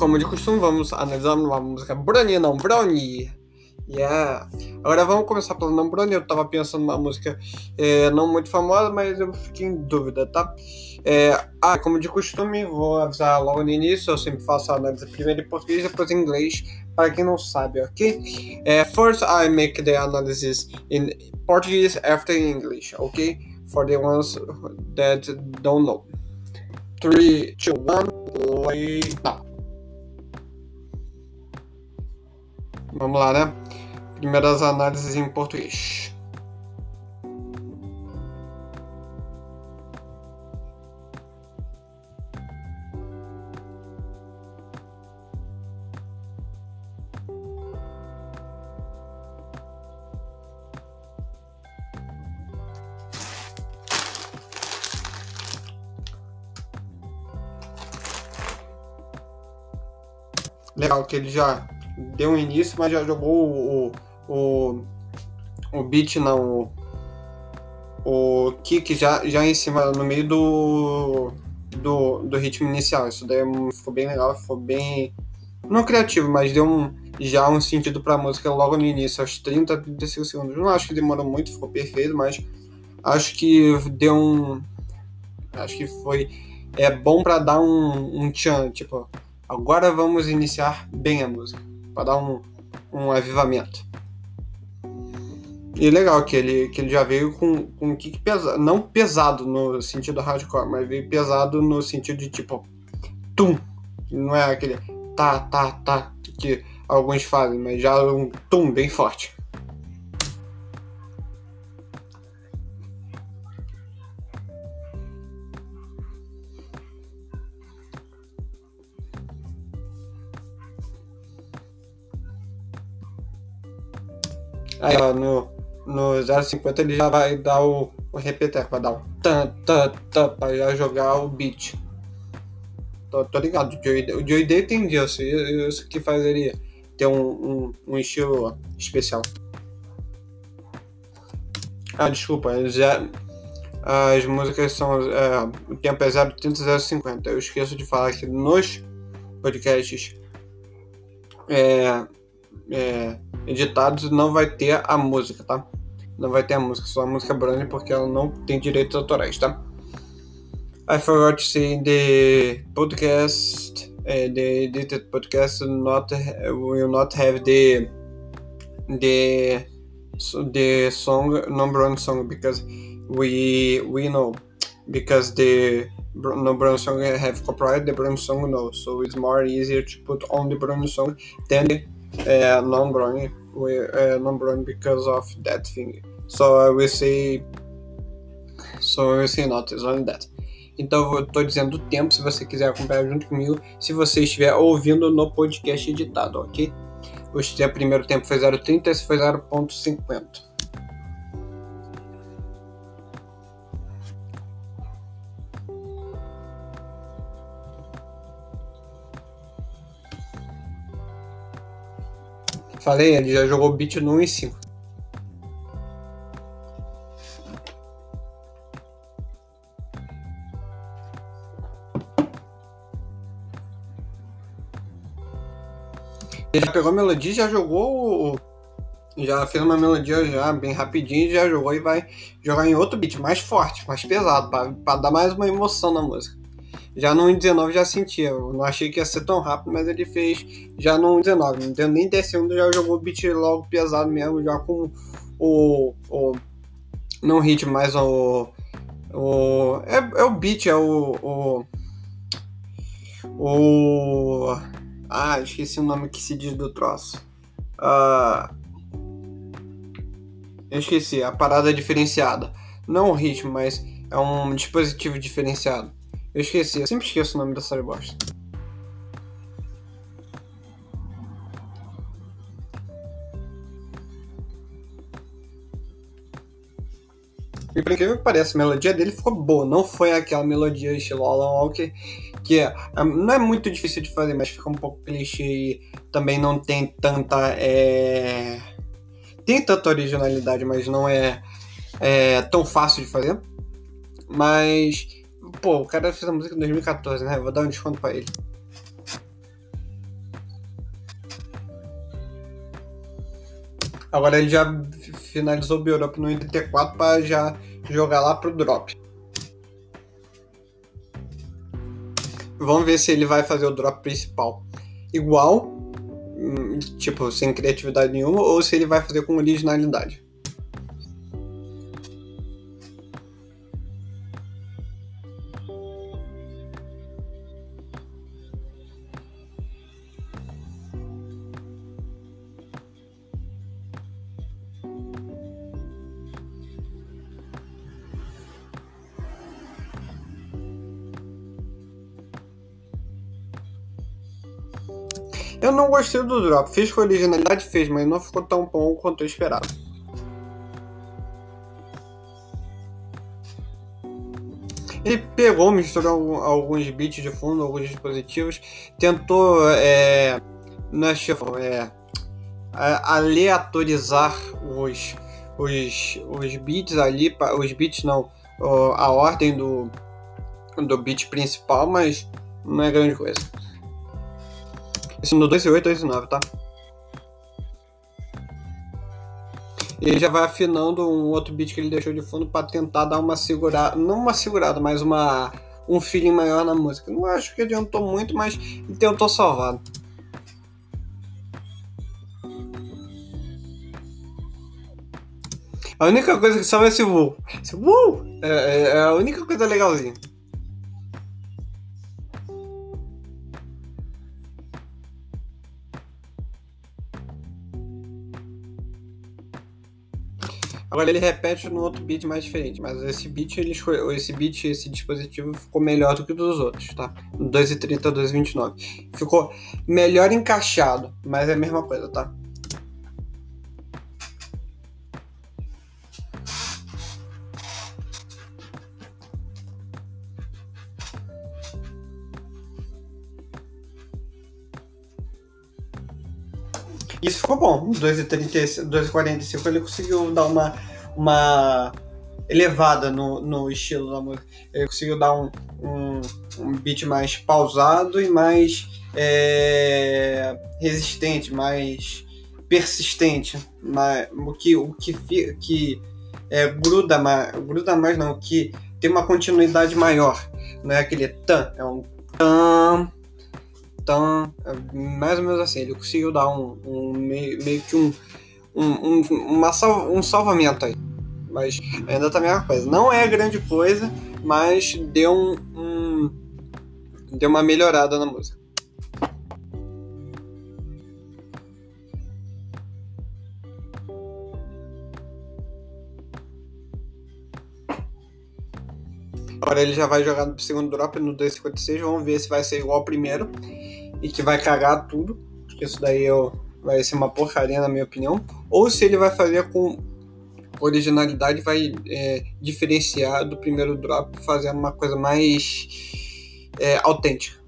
como de costume, vamos analisar uma música Brownie, não Brownie. Yeah. Agora vamos começar pelo não Brownie. Eu tava pensando numa música é, não muito famosa, mas eu fiquei em dúvida, tá? É, ah, como de costume, vou avisar logo no início. Eu sempre faço a análise primeiro em português, depois em inglês, para quem não sabe, ok? É, first, I make the analysis in Portuguese after English, ok? For the ones that don't know. 3, 2, 1, lay down. Vamos lá, né? Primeiras análises em português. Legal que ele já deu início, mas já jogou o, o, o beat, não, o, o kick já, já em cima, no meio do, do, do ritmo inicial. Isso daí ficou bem legal, ficou bem, não criativo, mas deu um, já um sentido pra música logo no início, aos 30, 35 segundos. Não acho que demorou muito, ficou perfeito, mas acho que deu um. Acho que foi. É bom para dar um, um tchan, tipo, agora vamos iniciar bem a música para dar um, um avivamento. E legal que ele, que ele já veio com, com um kick pesado, não pesado no sentido hardcore, mas veio pesado no sentido de tipo, tum. Não é aquele tá, tá, tá que alguns fazem, mas já um tum bem forte. Aí, ó, no, no 050 ele já vai dar o, o repeteco, vai dar o tan, tan, tan, pra já jogar o beat. Tô, tô ligado, o Joey Day tem disso, isso que faz ele ter um, um, um estilo especial. Ah, desculpa, já, as músicas são. É, o tempo é 030 050. Eu esqueço de falar que nos podcasts é, é, editados não vai ter a música, tá? Não vai ter a música, só a música brand porque ela não tem direitos autorais, tá? I forgot to say the podcast, uh, the edited podcast not will not have the the the song number one song because we we know because the number one song have copyright the brand song no so it's more easier to put on the brand song than the uh, non-growing, uh, non-growing because of that thing. So I will say, so I will say not only that. Então eu estou dizendo o tempo, se você quiser acompanhar junto comigo, se você estiver ouvindo no podcast editado, ok? O primeiro tempo foi 0,30, esse foi 0,50. Falei, ele já jogou beat no 1 e 5. Ele já pegou a melodia, já jogou. Já fez uma melodia já bem rapidinho, já jogou e vai jogar em outro beat mais forte, mais pesado, para dar mais uma emoção na música. Já no 19 já sentia. Eu não achei que ia ser tão rápido, mas ele fez já no 19. Não deu nem 10 segundos, já jogou o beat logo pesado mesmo, já com o. o não ritmo, mas o. o é, é o beat, é o. o o. Ah, esqueci o nome que se diz do troço. Uh, eu esqueci, a parada diferenciada. Não o ritmo, mas é um dispositivo diferenciado. Eu esqueci, eu sempre esqueço o nome da série bosta. E por incrível que pareça, a melodia dele ficou boa. Não foi aquela melodia estilo Alan Walker, que é, não é muito difícil de fazer, mas fica um pouco clichê e também não tem tanta. É... Tem tanta originalidade, mas não é, é tão fácil de fazer. Mas Pô, o cara fez a música em 2014, né? Vou dar um desconto pra ele. Agora ele já finalizou o Europe no 84 para já jogar lá pro drop. Vamos ver se ele vai fazer o drop principal igual, hum, tipo, sem criatividade nenhuma, ou se ele vai fazer com originalidade. Eu não gostei do drop. Fiz com originalidade, fez, mas não ficou tão bom quanto eu esperava. Ele pegou, misturou alguns bits de fundo, alguns dispositivos, tentou é, não é, é, aleatorizar os, os, os bits ali, os bits não, a ordem do, do bit principal, mas não é grande coisa. Esse no 2.8, 2.9, tá? E ele já vai afinando um outro beat que ele deixou de fundo para tentar dar uma segurada, não uma segurada, mas uma um feeling maior na música. Não acho que adiantou muito, mas tentou salvar. A única coisa que salva é esse voo. Esse voo é, é, é a única coisa legalzinha. Agora ele repete no outro beat mais diferente, mas esse beat, ele escolheu, esse beat, esse dispositivo ficou melhor do que dos outros, tá? 2,30 a 2,29. Ficou melhor encaixado, mas é a mesma coisa, tá? 2,45 ele conseguiu dar uma, uma elevada no, no estilo da música. Ele conseguiu dar um, um, um beat mais pausado e mais é, resistente, mais persistente. Mais, o que, o que, que é, gruda, mais, gruda mais, não, que tem uma continuidade maior. Não é aquele tan, é um tan então, é mais ou menos assim, ele conseguiu dar um, um meio, meio, que um, um, uma sal, um salvamento aí. Mas ainda tá a mesma coisa. Não é grande coisa, mas deu um, um deu uma melhorada na música. Agora ele já vai jogar no segundo drop no 256. Vamos ver se vai ser igual ao primeiro e que vai cagar tudo, porque isso daí eu, vai ser uma porcaria na minha opinião, ou se ele vai fazer com originalidade, vai é, diferenciar do primeiro drop, fazendo uma coisa mais é, autêntica.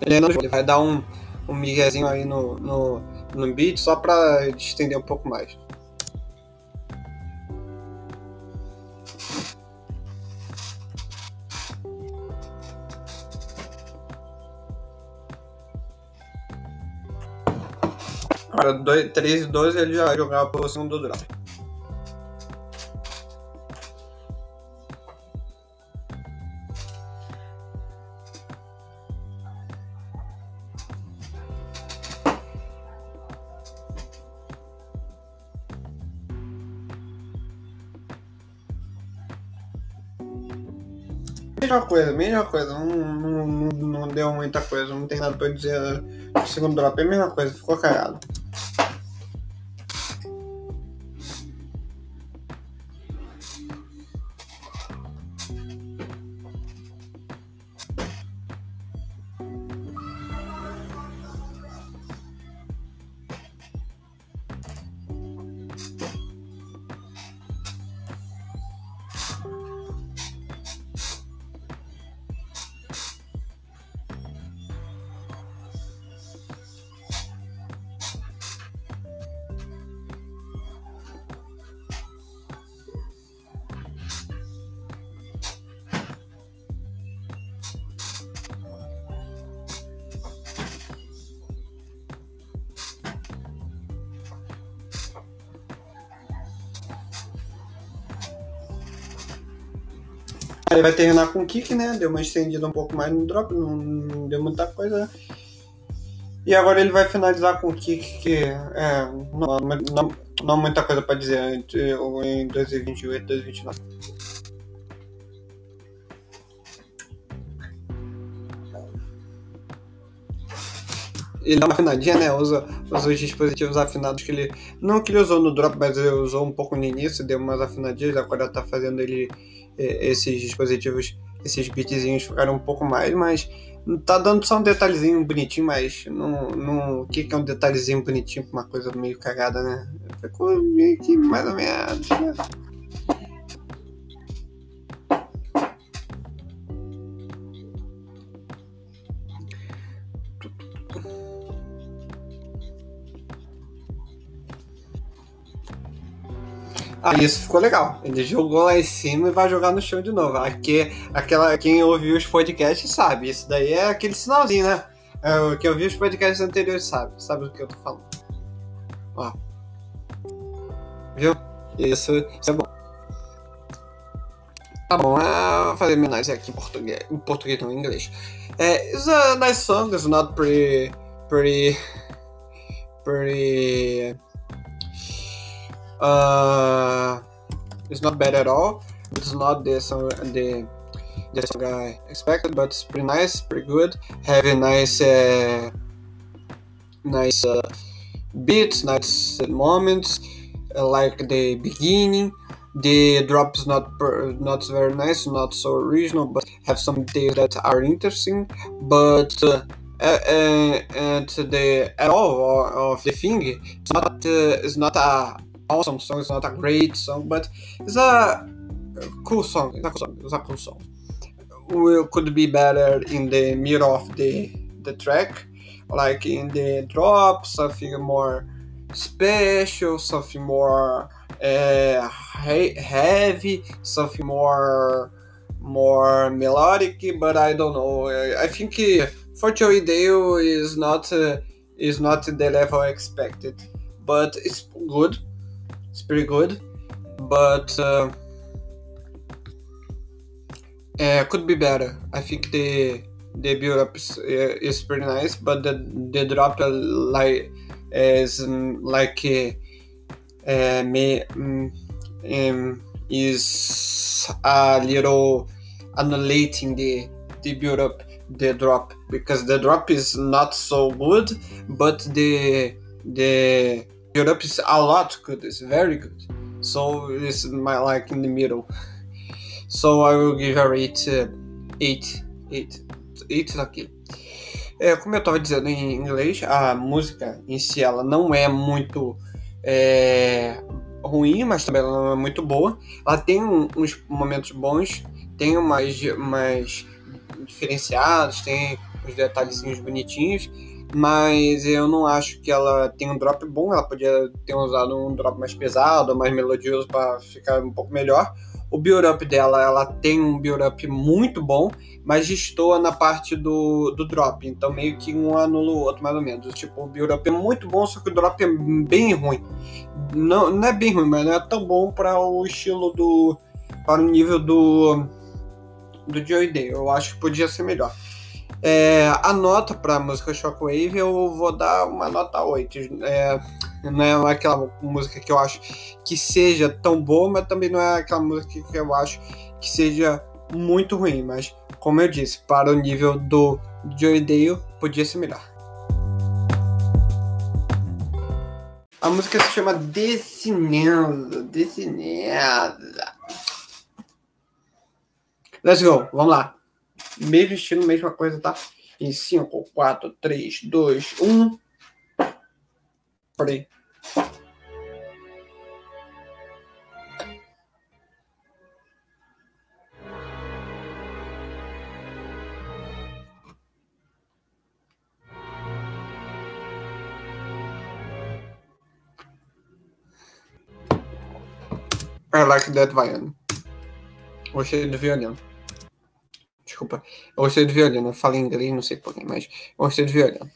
Ele, ele vai dar um, um miguezinho aí no, no, no beat só para estender um pouco mais. Para 3 e 12 ele já jogava pelo segundo drop. Mesma coisa, mesma coisa, não, não, não, não deu muita coisa, não tem nada pra dizer. O segundo drop é a mesma coisa, ficou cagado. Ele vai terminar com o kick, né? Deu uma estendida um pouco mais no drop, não, deu muita coisa, né? E agora ele vai finalizar com o kick, que é, não, não, não muita coisa para dizer em 2028 e 2029. ele dá uma afinadinha, né? Usa, usa os dispositivos afinados que ele. Não que ele usou no drop, mas ele usou um pouco no início, deu umas afinadinhas, agora tá fazendo ele. Esses dispositivos, esses beatzinhos ficaram um pouco mais, mas tá dando só um detalhezinho bonitinho, mas não. não o que é um detalhezinho bonitinho pra uma coisa meio cagada, né? Ficou meio que mais ou menos, né? Ah, isso ficou legal. Ele jogou lá em cima e vai jogar no chão de novo. Aqui, aquela, quem ouviu os podcasts sabe. Isso daí é aquele sinalzinho, né? É, quem ouviu os podcasts anteriores sabe. Sabe do que eu tô falando. Ó. Viu? Isso, isso é bom. Tá bom, é, vou fazer homenagem aqui em português. Em português não, em inglês. É, it's a nice song, it's not pretty. pretty. pretty. Uh, it's not bad at all. It's not the song the the song I expected, but it's pretty nice, pretty good. Having nice uh, nice uh, beats, nice moments, uh, like the beginning. The drop is not per, not very nice, not so original, but have some details that are interesting. But uh, uh, and the at all of the thing, it's not uh, it's not a awesome song. It's not a great song, but it's a cool song. It's a cool song. It's a cool song. We could be better in the middle of the the track, like in the drop, something more special, something more uh, heavy, something more more melodic. But I don't know. I think for Joey Dale is not uh, is not the level expected, but it's good. It's pretty good, but uh, uh, could be better. I think the the build up is, uh, is pretty nice, but the the drop uh, like is um, like uh, me um, um, is a little annihilating the the build up the drop because the drop is not so good, but the the Europe is a lot good. It's very good. So it's my like in the middle. So I will give her 8, uh, 8, 8, 8 aqui. É, como eu estava dizendo em inglês, a música em si ela não é muito é, ruim, mas também ela não é muito boa. Ela tem uns momentos bons, tem umas mais diferenciados, tem uns detalhezinhos bonitinhos, mas eu não acho que ela tem um drop bom. Ela podia ter usado um drop mais pesado, mais melodioso para ficar um pouco melhor. O build-up dela, ela tem um build-up muito bom, mas destoa na parte do, do drop. Então meio que um anula o outro, mais ou menos. Tipo, o build-up é muito bom, só que o drop é bem ruim. Não, não é bem ruim, mas não é tão bom para o estilo do. para o nível do. do Joy Day. Eu acho que podia ser melhor. É, a nota para a música Shockwave eu vou dar uma nota 8. É, não é aquela música que eu acho que seja tão boa, mas também não é aquela música que eu acho que seja muito ruim. Mas, como eu disse, para o nível do Joy Dale, podia ser melhor. A música se chama Decineza. Decineza. Let's go, vamos lá. Mesmo estilo, mesma coisa, tá? Em 5, 4, 3, 2, 1. Peraí. I like that violin. Gostei do violino. Desculpa. Eu gostei do violino. Eu falo inglês, não sei porquê, mas eu gostei do violino.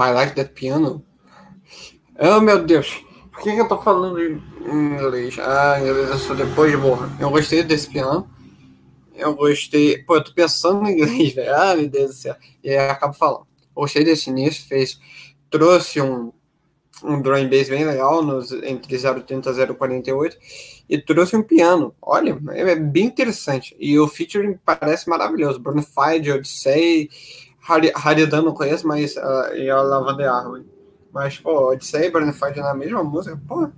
I like that piano. Oh, meu Deus. Por que, que eu tô falando em inglês? Ah, inglês é só depois de borra. Eu gostei desse piano. Eu gostei. Pô, eu tô pensando em inglês, velho. Ah, meu Deus do céu. E aí acabo falando. Gostei desse início, fez. Trouxe um, um drum bass bem legal nos, entre 030 e 048 e trouxe um piano. Olha, é bem interessante. E o featuring parece maravilhoso. Bonafide, Odyssey, Haridan não conheço, mas uh, e a Lavanda Army. Mas, pô, Odyssey e Bonafide na mesma música, pô.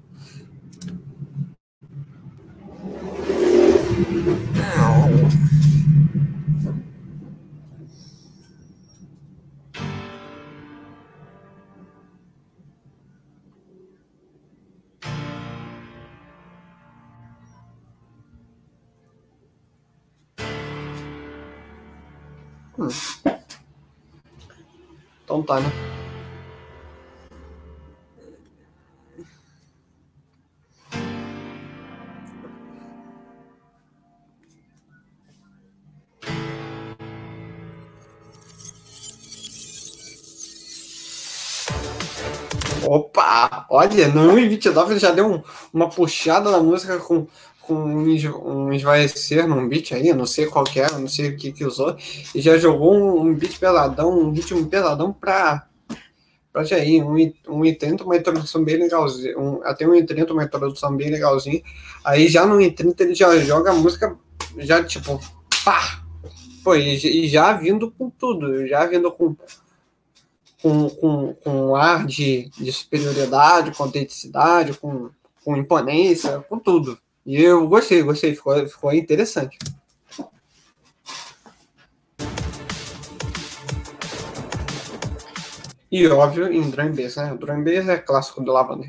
Hum. Então tá, né? Opa! Olha, no 1,29 ele já deu um, uma puxada na música com com um esvaecer num beat aí, não sei qual que é, não sei o que que usou, e já jogou um, um beat peladão, um ritmo peladão pra, pra ir, um, um 30, uma introdução bem legalzinha, um, até um 30, uma introdução bem legalzinha, aí já no 30 ele já joga a música, já tipo, pá! Pô, e, e já vindo com tudo, já vindo com com, com, com um ar de, de superioridade, com autenticidade, com, com imponência, com tudo. E eu gostei, gostei, ficou, ficou interessante. E óbvio, em drum bass, né? O drum bass é clássico do Lavanda.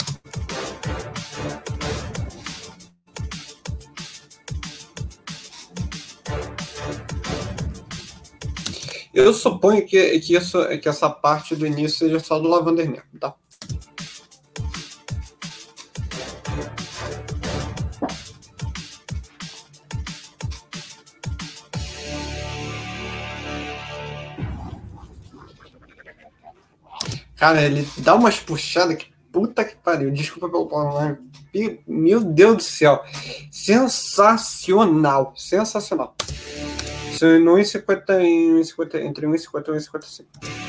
Eu suponho que, que, isso, que essa parte do início seja só do Lavander mesmo, tá? Cara, ele dá umas puxadas que puta que pariu. Desculpa pelo palavrão. Meu Deus do céu. Sensacional. Sensacional. Isso no 1,50 entre 1,50 e 1,55.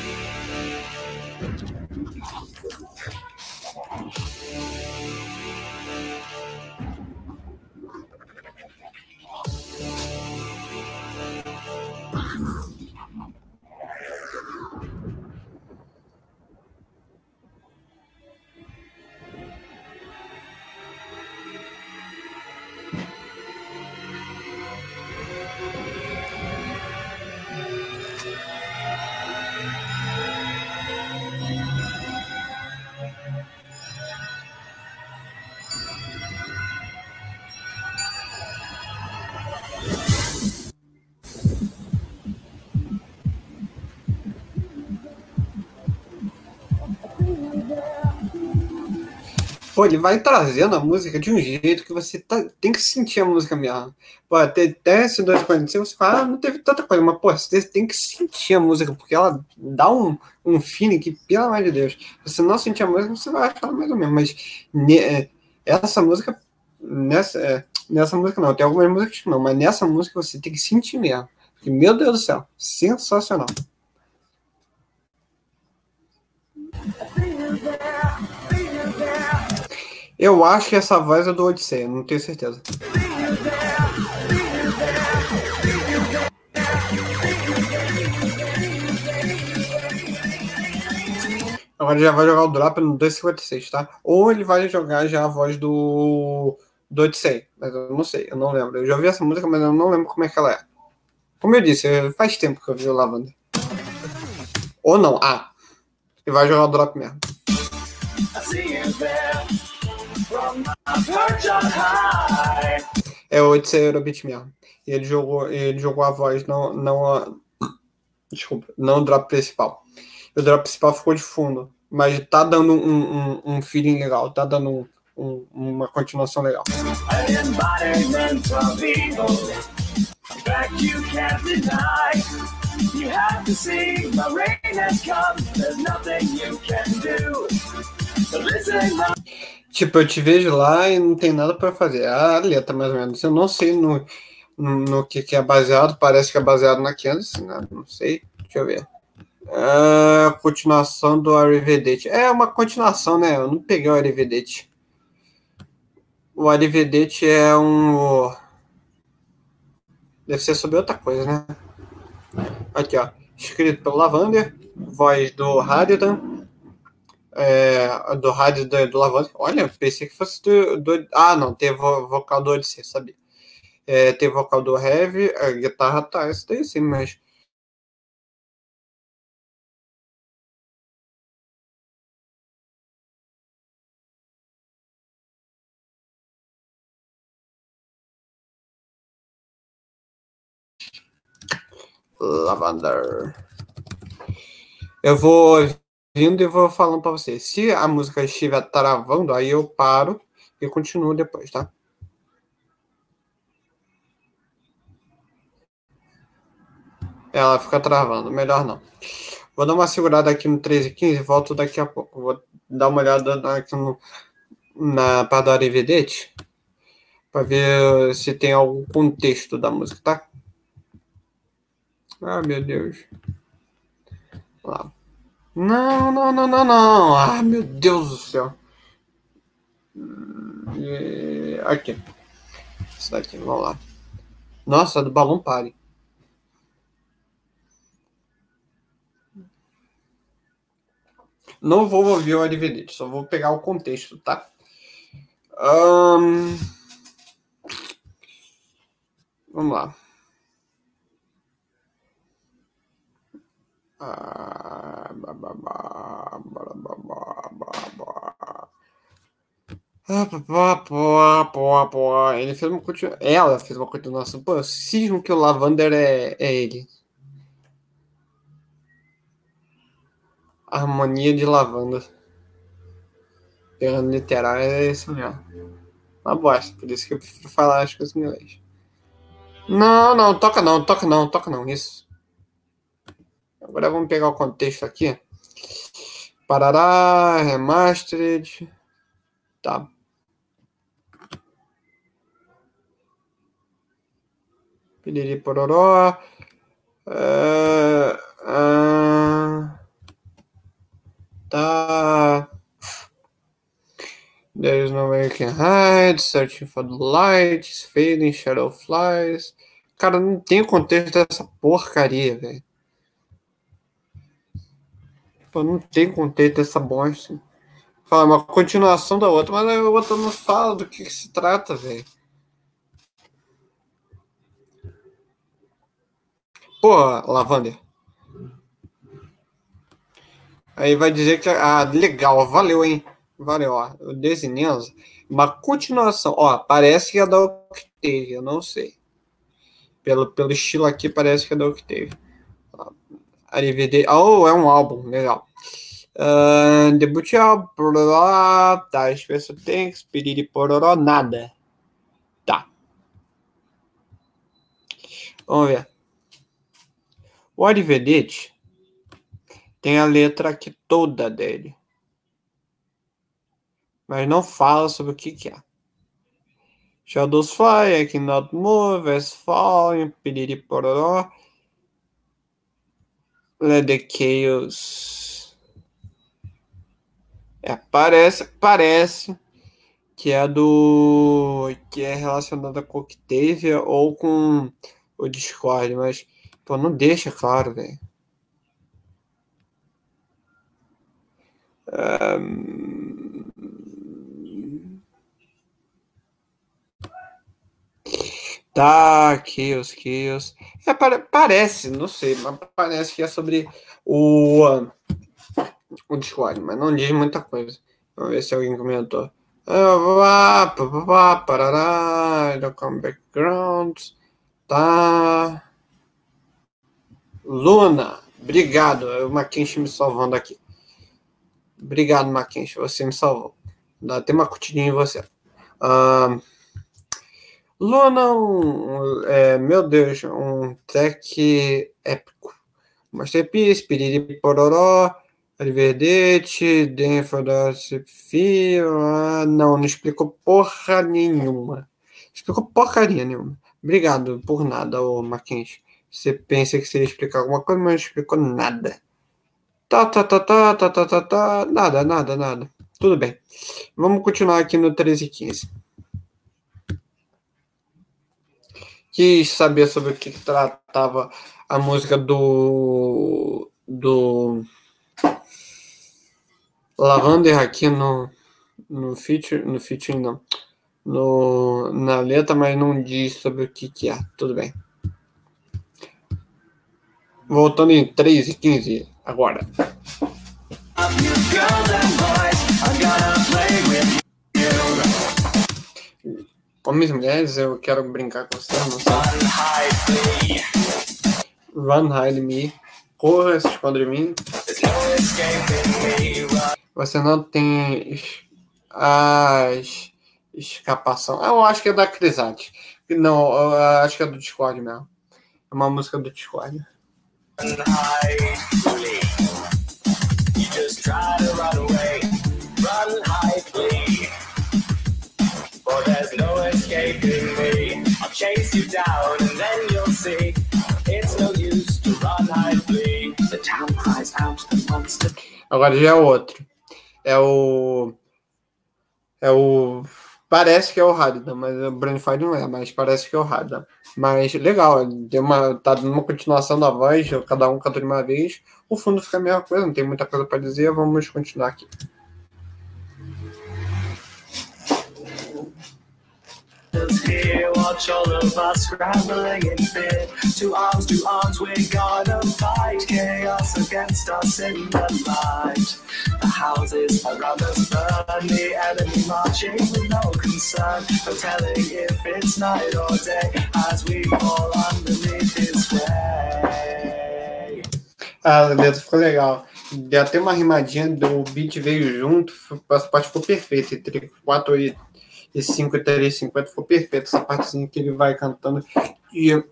Pô, ele vai trazendo a música de um jeito que você tá, tem que sentir a música mesmo. Pô, até, até esse 245 você fala, ah, não teve tanta coisa, mas pô, você tem que sentir a música, porque ela dá um, um feeling que, pelo amor de Deus, se você não sentir a música, você vai achar mais ou menos. Mas ne, é, essa música, nessa, é, nessa música não, tem algumas músicas que não, mas nessa música você tem que sentir mesmo. Porque, meu Deus do céu, sensacional. Eu acho que essa voz é do Odisseia, não tenho certeza. Agora já vai jogar o drop no 256, tá? Ou ele vai jogar já a voz do, do mas eu não sei, eu não lembro. Eu já ouvi essa música, mas eu não lembro como é que ela é. Como eu disse, faz tempo que eu vi o Lavanda. Ou não, ah, ele vai jogar o drop mesmo. É o Odyssey Eurobeat mesmo. Ele jogou, ele jogou a voz, não, não a, desculpa, não o drop principal. O drop principal ficou de fundo, mas tá dando um, um, um feeling legal, tá dando um, um, uma continuação legal. Tipo, eu te vejo lá e não tem nada para fazer. A letra, mais ou menos. Eu não sei no, no, no que, que, é baseado. Parece que é baseado na Kansas, né? Não sei. Deixa eu ver. É, continuação do Arrivedete. É uma continuação, né? Eu não peguei o Arrivedete. O Arrivedete é um. Deve ser sobre outra coisa, né? Aqui, ó. Escrito pelo Lavander. Voz do Haridan. É, do Haridan do Lavander. Olha, pensei que fosse do. do ah, não. Teve vocal do Odyssey, sabia? É, teve vocal do Heavy. A guitarra tá. Isso daí sim, mas Lavender. Eu vou vindo e vou falando para você. Se a música estiver travando, aí eu paro e continuo depois, tá? Ela fica travando, melhor não. Vou dar uma segurada aqui no 13 e 15 e volto daqui a pouco. Vou dar uma olhada aqui no, na Padre Vedete para ver se tem algum contexto da música, tá? Ah, meu Deus. Lá. Não, não, não, não, não. Ah, meu Deus do céu. Aqui. Isso daqui, vamos lá. Nossa, do balão pare. Não vou ouvir o DVD, só vou pegar o contexto, tá? Um... Vamos lá. Ele fez uma continuação. Ela fez uma continuação. Pô, eu cismo que o Lavander é, é ele. Harmonia de lavanda. Pegando literal é isso mesmo. Uma bosta, por isso que eu prefiro falar as coisas em inglês. Não, não, toca não, toca não, toca não, isso. Agora vamos pegar o contexto aqui. Parará, remastered. Tá. Piriri pororó. Uh, uh, tá. There is no way you can hide. Searching for the lights. Fading, shadow flies. Cara, não tem contexto dessa porcaria, velho. Pô, não tem contexto essa bosta. Fala uma continuação da outra, mas a outra não fala do que, que se trata, velho. Porra, Lavander. Aí vai dizer que. Ah, legal, valeu, hein? Valeu, ó. Desinenza. Uma continuação. Ó, parece que é da Octave, eu não sei. Pelo, pelo estilo aqui, parece que é da Octave. DVD. Oh, é um álbum, legal. Uh, debut álbum, tá, Special Thanks, Piriri Pororó, nada. Tá. Vamos ver. O Arivedete tem a letra aqui toda dele. Mas não fala sobre o que, que é. Shadows Fly, I Cannot Move, As Falling, Piriri Pororó. Let the Chaos. É, parece, parece que é do. que é relacionada com Octavia ou com o Discord, mas pô, não deixa claro, velho. Um... Tá, Chaos, Chaos. É, parece, não sei, mas parece que é sobre o, o Discord, mas não diz muita coisa. Vamos ver se alguém comentou. Parará, com backgrounds. Tá. Luna, obrigado. O Mackenzie me salvando aqui. Obrigado, Mackenzie, você me salvou. Dá até uma curtidinha em você. Uh, Luna, um, é, meu Deus, um tech épico. Masterpiece, Piriri Pororó, Arrivederci, Denfordose Fio. Não, não explicou porra nenhuma. Explicou porcaria nenhuma. Obrigado por nada, ô Marquinhos. Você pensa que você ia explicar alguma coisa, mas não explicou nada. Tá, tá, tá, tá, tá, tá, tá, tá. Nada, nada, nada. Tudo bem. Vamos continuar aqui no 13 e 15. Quis saber sobre o que tratava a música do. do. Lavander aqui no. no feature. no feature não. No, na letra, mas não diz sobre o que, que é. Tudo bem. Voltando em 3 e 15 agora. Homens e mulheres, eu quero brincar com você, não sei. Run, hide me. Corra, se esconde de mim. Você não tem as escapação. Eu acho que é da Crisate. Não, acho que é do Discord mesmo. É uma música do Discord. Chase you down and then you'll see it's no use to run, hide, flee. The town cries out the monster. Agora já é outro. É o. É o. Parece que é o Harida, mas o Brainfire não é, mas parece que é o Harida. Mas legal, deu uma, tá dando uma continuação da voz, cada um canta de uma vez. O fundo fica a mesma coisa, não tem muita coisa para dizer, vamos continuar aqui. Here, watch all of us scrambling in fear. Two arms, two arms, we're gonna fight chaos against us in the light. The houses around us burn, the enemy marching with no concern. No telling if it's night or day as we fall underneath his sway. Ah, a letra ficou legal. Deu até uma rimadinha, o beat veio junto, a parte ficou perfeita, entre 4 e e 5 e 3, 50 foi perfeito. Essa partezinha que ele vai cantando. E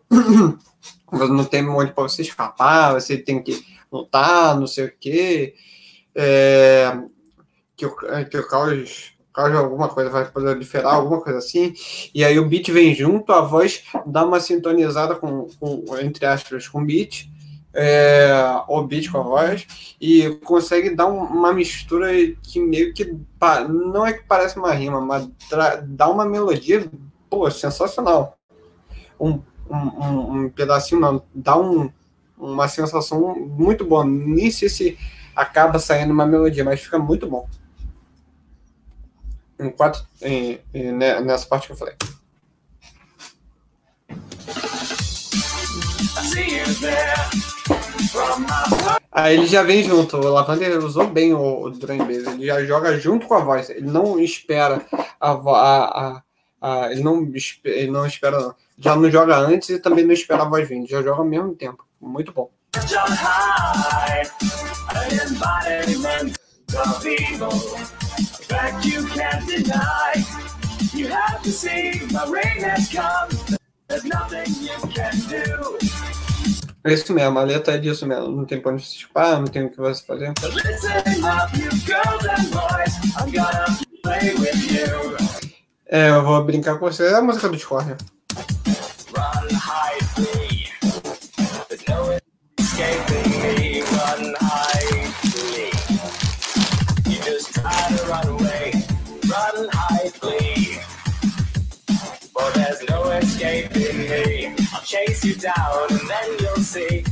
não tem onde para você escapar, você tem que lutar, não sei o quê. É, que, o, que o caos, caos alguma coisa vai proliferar, alguma coisa assim. E aí o beat vem junto, a voz dá uma sintonizada com, com entre aspas, com o beat é, o beat com a voz e consegue dar um, uma mistura que meio que não é que parece uma rima, mas dá uma melodia pô, sensacional. Um, um, um pedacinho, não, dá um, uma sensação muito boa. Nem sei se acaba saindo uma melodia, mas fica muito bom. Em quatro, em, em, né, nessa parte que eu falei. Aí ele já vem junto. O Lavander usou bem o, o drum bass. Ele já joga junto com a voz. Ele não espera a, a, a, a ele não ele não espera não. Já não joga antes e também não espera a voz vindo. Já joga ao mesmo tempo. Muito bom. É isso mesmo, a letra é disso mesmo. Não tem pra onde se escapar, não tem o que você fazer. É, eu vou brincar com você. É a música do Discord. Run, hide, flee. But there's no escaping me. Chase you down and then you'll see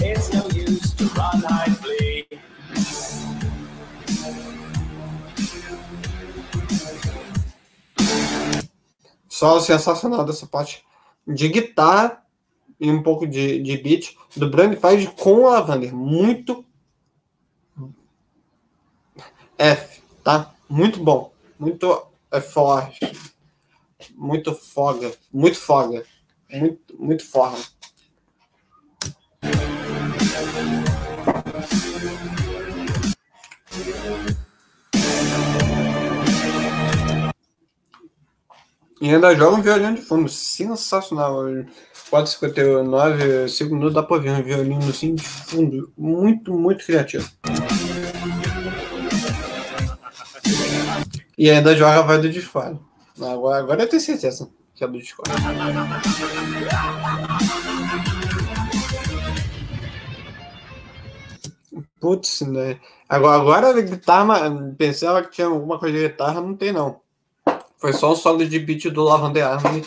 it's no use to run, hide, flee. Só sensacional dessa parte de guitarra e um pouco de, de beat do Brand faz com o Lavander. Muito F, tá? Muito bom. Muito forte. Muito foga. Muito foga. Muito, muito forma. E ainda joga um violino de fundo. Sensacional. 4,59, 5 minutos, dá pra ver um violino assim de fundo. Muito, muito criativo. E ainda joga a voz do Discord. Agora, agora eu tenho certeza que é do Discord. Putz, né? Agora, agora guitarra, pensava que tinha alguma coisa de guitarra, não tem não. Foi só o solo de beat do Lavender Army.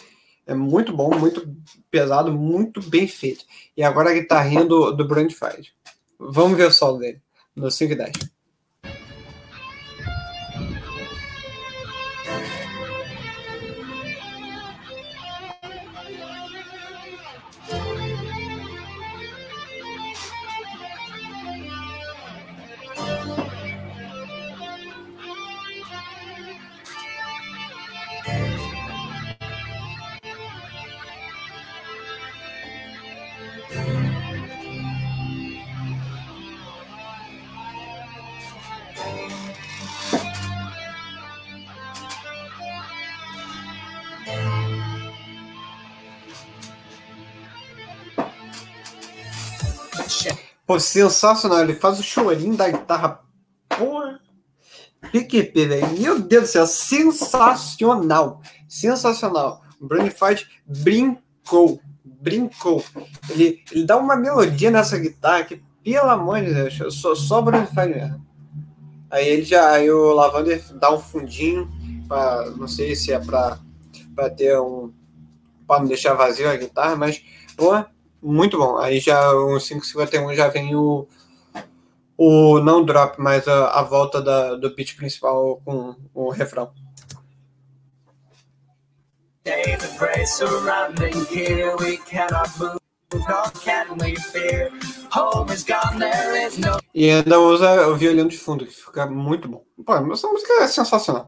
É muito bom, muito pesado, muito bem feito. E agora a guitarrinha do, do Brand Fight. Vamos ver o solo dele, no 5 e 10. Pô, sensacional. Ele faz o chorinho da guitarra. Porra. PQP, velho. Meu Deus do céu. Sensacional. Sensacional. O Brain Fight brincou. Brincou. Ele, ele dá uma melodia nessa guitarra que, pelo amor de Deus, só, só Brain Fight mesmo. Aí ele já. Aí o Lavander dá um fundinho. Pra, não sei se é pra, pra ter um. Pra não deixar vazio a guitarra, mas. Porra muito bom. Aí já o 551 já vem o, o não drop, mas a, a volta da, do pitch principal com o refrão. surrounding E ainda usa o violino de fundo, que fica muito bom. Pô, essa música é sensacional.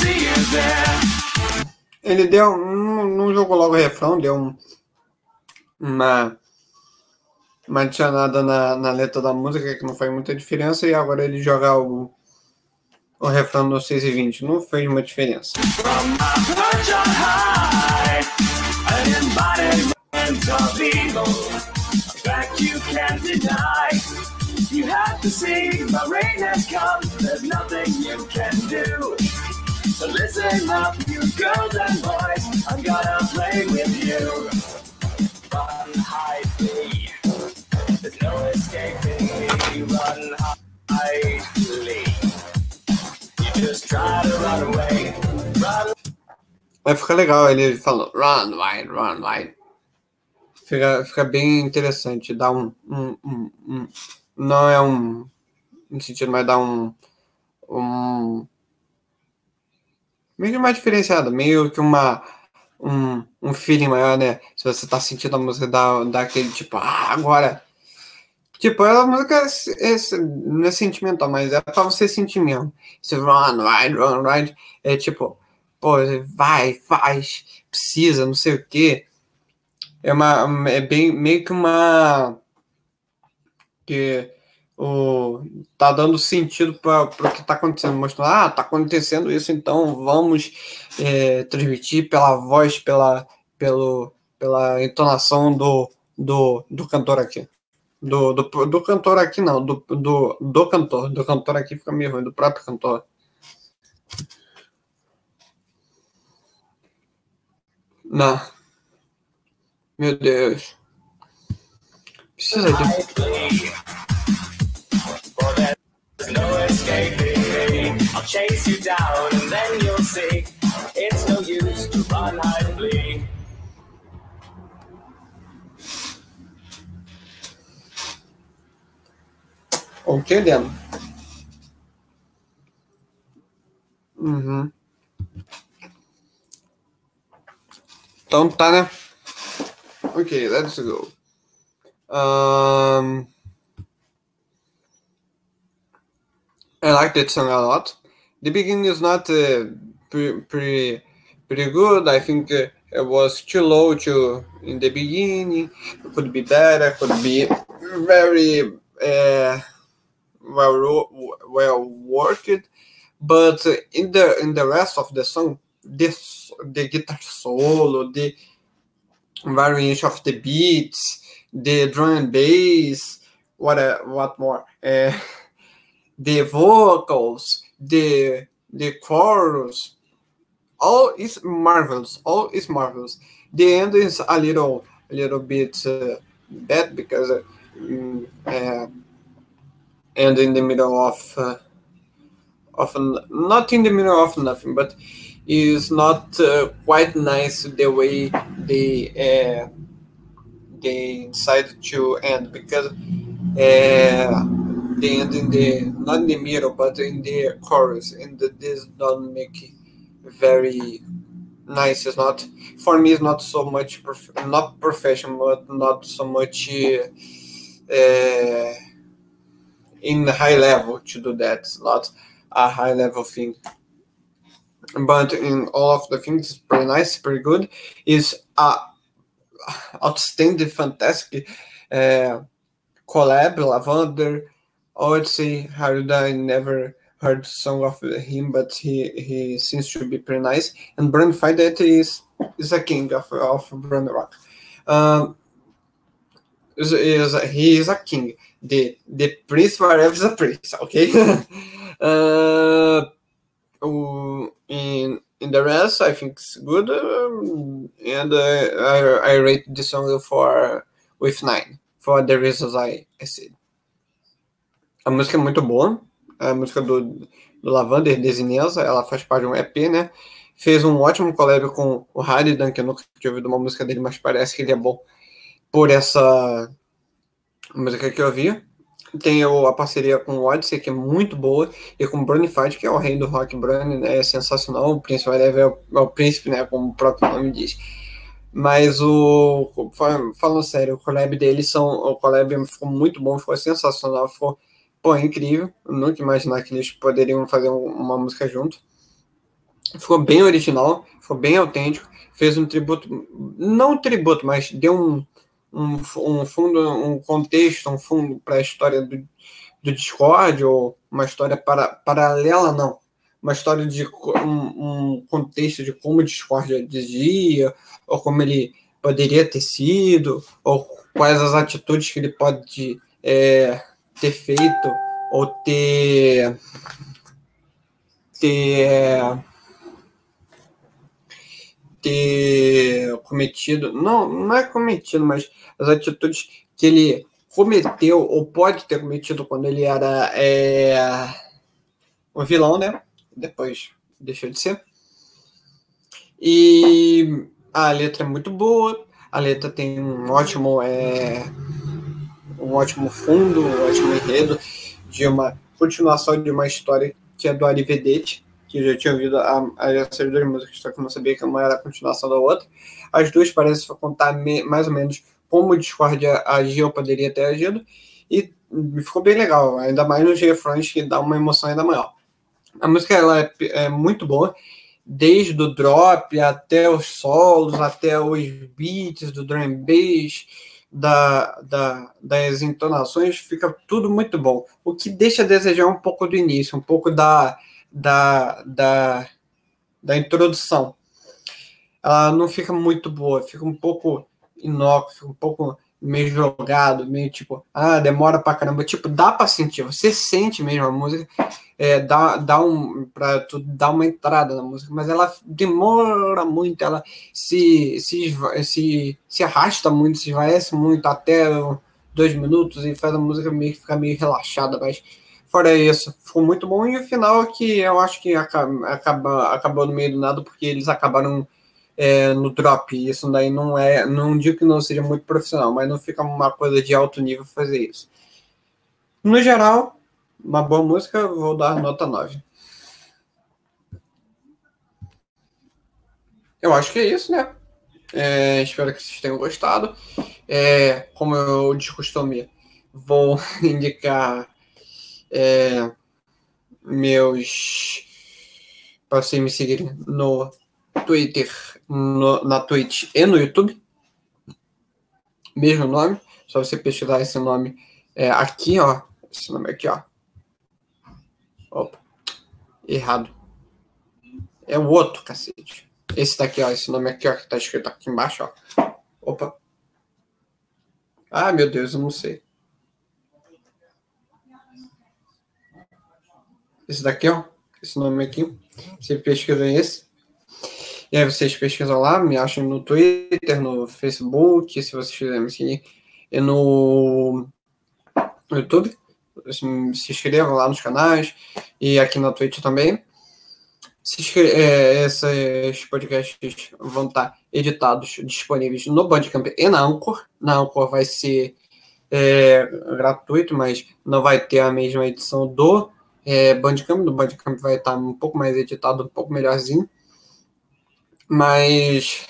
See you there. Ele deu. Não, não jogou logo o refrão, deu um, uma, uma adicionada na, na letra da música que não faz muita diferença, e agora ele joga o, o refrão no 6 e 20. Não fez uma diferença. You have to see my rain has come. There's nothing you can do. So listen up, you girls and boys. I'm gonna play with you. Run, hide, flee. There's no escaping me. Run, hide, flee. You just try to run away. Run. Vai ficar legal ele falando run, wide, run, wide. Fica, fica bem interessante. Dá um, um, um, um não é um, no sentido, mas dá um, um meio que uma diferenciada, meio que uma um, um feeling maior, né? Se você tá sentindo a música dá, dá aquele tipo, ah, agora. Tipo, a música é, é, não é sentimental, mas é pra você sentir mesmo. Esse run, ride, run, ride. É tipo, pô, vai, faz, precisa, não sei o quê. É uma. É bem meio que uma. Que o, tá dando sentido para o que está acontecendo, mostrando, ah, tá acontecendo isso, então vamos é, transmitir pela voz, pela, pelo, pela entonação do, do, do cantor aqui. Do, do, do cantor aqui, não, do, do, do cantor. Do cantor aqui fica meio ruim, do próprio cantor. Não. Meu Deus. Precisa de. No escaping. I'll chase you down and then you'll see it's no use to run, hide, flee. Okay then. Uhum. Então tá, né? Ok, let's go. Um... I like that song a lot. The beginning is not uh, pretty, pretty, pretty good. I think uh, it was too low to in the beginning. It could be better. It could be very uh, well well worked. But in the in the rest of the song, this the guitar solo, the variation of the beats, the drum and bass, what uh, what more? Uh, the vocals, the the chorus, all is marvelous. All is marvelous. The end is a little a little bit uh, bad because uh, mm, uh, and in the middle of uh, of not in the middle of nothing, but is not uh, quite nice the way they uh, they decided to end because uh, end in the not in the middle but in the chorus and this doesn't make very nice. It's not for me. It's not so much prof- not professional, but not so much uh, in high level to do that. It's not a high level thing. But in all of the things, it's pretty nice, pretty good. Is a outstanding, fantastic uh, collab. Lavender, Odyssey, Haruda. I never heard song of him, but he he seems to be pretty nice. And Brand that is is a king of of Brand Rock. Um, is, is he is a king. The the prince wherever is a prince. Okay. uh, in in the rest, I think it's good, um, and uh, I I rate the song for with nine for the reasons I, I said. A música é muito boa, a música do, do Lavander, Desinesa, ela faz parte de um EP, né? Fez um ótimo collab com o Haridan, que eu nunca tinha ouvido uma música dele, mas parece que ele é bom por essa música que eu ouvi. Tem a parceria com o Odyssey, que é muito boa, e com o Brony Fight, que é o rei do rock. Brony né, é sensacional, o Príncipe Whatever é o, é o príncipe, né, como o próprio nome diz. Mas o. Falando sério, o collab deles são. O collab ficou muito bom, ficou sensacional, ficou pô, incrível. Eu nunca imaginar que eles poderiam fazer uma música junto. Ficou bem original, ficou bem autêntico. Fez um tributo, não um tributo, mas deu um, um, um fundo, um contexto, um fundo para a história do, do Discord, ou uma história para, paralela, não. Uma história de um, um contexto de como o Discord dizia, ou como ele poderia ter sido, ou quais as atitudes que ele pode é, ter feito, ou ter. ter ter cometido, não, não é cometido, mas as atitudes que ele cometeu ou pode ter cometido quando ele era é, um vilão, né? Depois deixou de ser. E a letra é muito boa, a letra tem um ótimo, é, um ótimo fundo, um ótimo enredo de uma continuação de uma história que é do Ari Vedette, que eu já tinha ouvido a, a, essas duas músicas, só que não sabia que uma era a continuação da outra. As duas parecem contar me, mais ou menos como o Discord agiu poderia ter agido, e ficou bem legal, ainda mais nos refrões que dá uma emoção ainda maior. A música ela é, é muito boa, desde o drop até os solos, até os beats do drum bass, da, da, das entonações, fica tudo muito bom. O que deixa a desejar um pouco do início, um pouco da, da, da, da introdução. Ela não fica muito boa, fica um pouco inócuo, fica um pouco meio jogado, meio tipo, ah, demora pra caramba. Tipo, dá pra sentir, você sente mesmo a música, é, dá, dá um, pra tu dar uma entrada na música, mas ela demora muito, ela se, se, se, se arrasta muito, se esvaece muito até dois minutos e faz a música meio que ficar meio relaxada, mas Fora isso, ficou muito bom. E o final que eu acho que acaba, acaba, acabou no meio do nada, porque eles acabaram é, no drop. Isso daí não é. Não digo que não seja muito profissional, mas não fica uma coisa de alto nível fazer isso. No geral, uma boa música, vou dar nota 9. Eu acho que é isso, né? É, espero que vocês tenham gostado. É, como eu de costume, vou indicar é, meus para vocês me seguirem no Twitter, no, na Twitch e no YouTube. Mesmo nome, só você pesquisar esse nome é, aqui, ó. Esse nome aqui, ó. Opa, errado. É o outro, cacete. Esse daqui, ó, esse nome aqui, ó, que tá escrito aqui embaixo, ó. Opa. Ah, meu Deus, eu não sei. Esse daqui, ó. Esse nome aqui. Você pesquisa esse. E aí vocês pesquisam lá, me acham no Twitter, no Facebook, se vocês quiserem me seguir. E no, no YouTube. Se inscrevam lá nos canais. E aqui na Twitch também. É, esses podcasts vão estar editados, disponíveis no Bandcamp e na Anchor. Na Anchor vai ser é, gratuito, mas não vai ter a mesma edição do é, Bandcamp. No Bandcamp vai estar um pouco mais editado, um pouco melhorzinho. Mas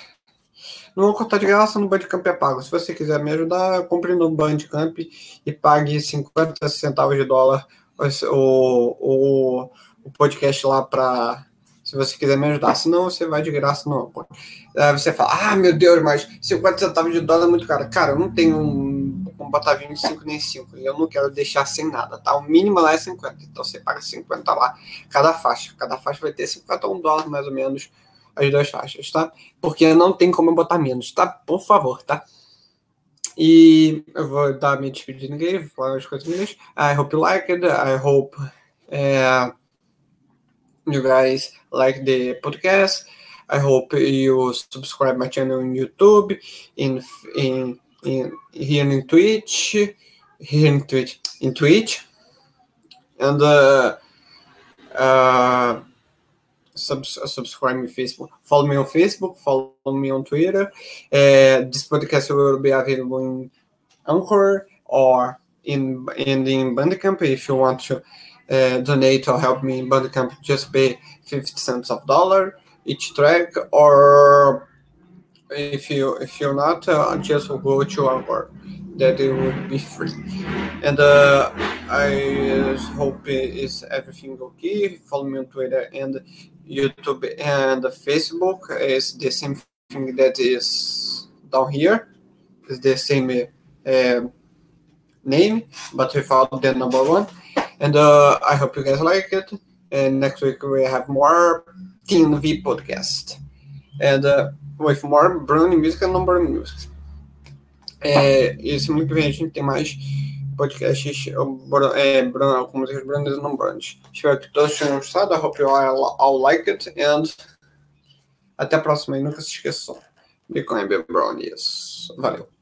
no Anchor tá de graça, no Bandcamp é pago. Se você quiser me ajudar, compre no Bandcamp e pague 50 centavos de dólar o, o, o podcast lá para se você quiser me ajudar. Senão você vai de graça no Anchor. Aí você fala, ah, meu Deus, mas 50 centavos de dólar é muito caro. Cara, eu não tenho um, um botar 25 nem 5. E eu não quero deixar sem nada, tá? O mínimo lá é 50. Então você paga 50 lá, cada faixa. Cada faixa vai ter 51 dólares mais ou menos as duas faixas, tá? Porque não tem como eu botar menos, tá? Por favor, tá? E eu vou dar despedida em inglês, vou falar as coisas em inglês. I hope you like it. I hope uh, you guys like the podcast. I hope you subscribe my channel on YouTube, in in in here in Twitch, here in Twitch, in Twitch, and uh, uh, sub, subscribe me Facebook. Follow me on Facebook. Follow me on Twitter. Uh, this podcast will be available in Anchor or in in in Bandcamp if you want to uh, donate or help me in Bandcamp, just pay 50 cents of dollar each track, or if you if you're not, uh, just go to our that it will be free. And uh, I hope is everything okay. Follow me on Twitter and YouTube and Facebook. is the same thing that is down here. It's the same uh, name, but without the number one. And uh, I hope you guys like it. And next week we have more TNV podcast. And uh, with more Brownie Music and Non Music. É, e semana que vem a gente tem mais podcasts é, com músicas brandas e não brandas. Espero que todos tenham gostado. I hope you all, all like it. And até a próxima. E nunca se esqueçam. Bitcoin Brownies. Valeu.